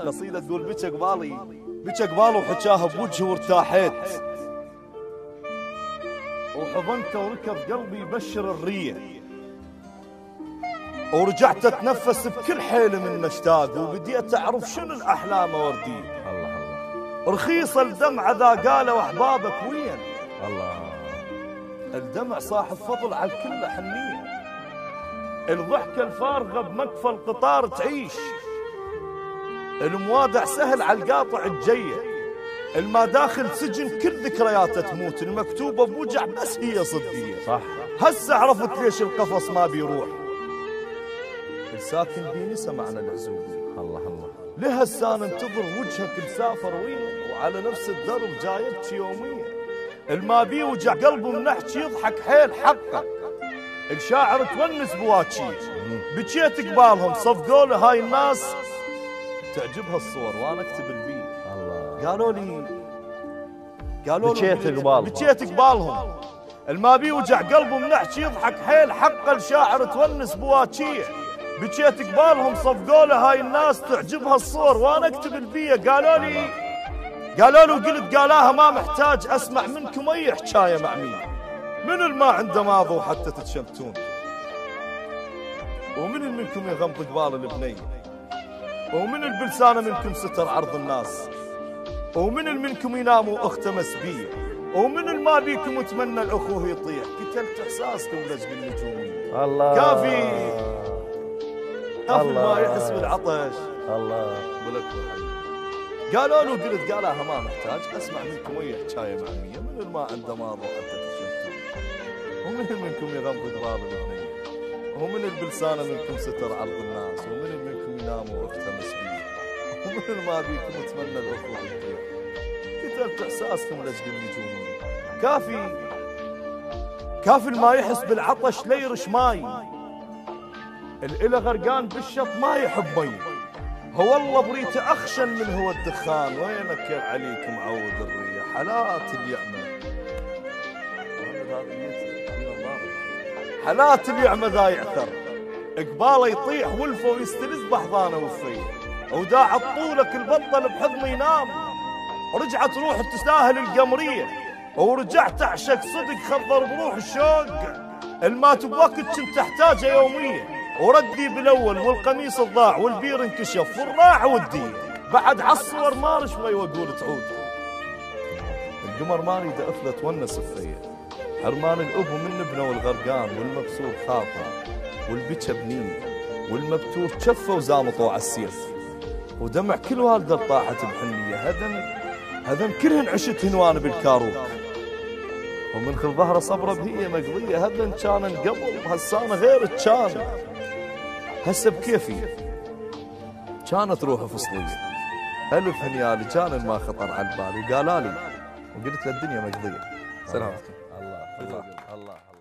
القصيدة تقول بك قبالي. بك قبالي وحجاها بوجهي وارتاحيت وحضنته وركض قلبي يبشر الرية ورجعت أتنفس بكل حيل من مشتاق وبديت أعرف شنو الأحلام ورديه الله الله. رخيص الدمع ذا قالوا احبابك وين؟ الله. الدمع صاحب فضل على الكل حنيه الضحكة الفارغة بمكفى القطار تعيش. الموادع سهل على القاطع الجية الما داخل سجن كل ذكرياته تموت. المكتوبة بوجع بس هي صدقية. صح. هسه عرفت ليش القفص ما بيروح. الساكن بيني سمعنا العزوبية الله الله. ليه هسه أنا انتظر وجهك مسافر وين؟ وعلى نفس الدرب جايبك يومية. الما بي وجع قلبه من نحكي يضحك حيل حقه. الشاعر تونس بواكي بكيت قبالهم صفقوا له هاي الناس تعجبها الصور وأنا أكتب البي الله. قالوا لي قالوا لي بكيت قبالهم. بكيت قبالهم الما بي وجع قلبه من نحكي يضحك حيل حق الشاعر تونس بواكيه بكيت قبالهم صفقوا له هاي الناس تعجبها الصور وأنا أكتب البيه قالوا لي قالوا له وقلت قالاها ما محتاج أسمع منكم أي حكاية مع مين. من الما عنده ماضي حتى تتشمتون. ومن منكم يغمض قبال البنيه ومن البلسانه منكم ستر عرض الناس. ومن منكم ينام واختمس بيه ومن الما بيكم وتمنى الأخوه يطيح. قتلت إحساسكم لجل النجوم. الله. كافي. كافي. ما يحس بالعطش. الله. ولك قالوا له قلت قالها ما محتاج. أسمع منكم اي حكاية معميه من الماء عنده حتى تشمتون ومن منكم يغمض قبال البنيه ومن البلسانه منكم ستر عرض الناس. ومن منكم ينام واختمس بيه ومن الما بيكم أتمنى الأخوة يطيح كتبت إحساسكم لجل النجوم كافي. كافي الما يحس بالعطش لا يرش ماي الإله غرقان بالشط ما يحب مي. هو والله بريته أخشن من هو الدخان. وينك يا عليك معود الريح؟ حالات اليعمى. حالات اليعمى ذا يعثر. قباله يطيح ولفه ويستلذ بحضانه وفيه وداع طولك البطل بحضنه ينام. رجعت روح تستاهل القمرية. ورجعت أعشق صدق خضر بروح الشوق. المات بوقت كنت أحتاجه يوميا. وردي بالأول والقميص الضاع والبير انكشف والراح ودي بعد عالصور ما رشوي وأقول تعود. القمر ما يريد أفلة تونس فيا حرمان الأب من ابنه والغرقان والمكسور خاطر. والبكى بنين والمبتور شفه وزامطه على السيف ودمع كل والدة طاحت بحنية هذن هذن كلهن عشت هنوان بالكاروك ومن خل ظهره صبره بهي مقضية هذن كان قبل هسانة غير كان هسه بكيفي كانت روحه فصلية ألف هنيالي كان ما خطر على البال وقالالي وقلت له الدنيا مقضية سلام الله الله الله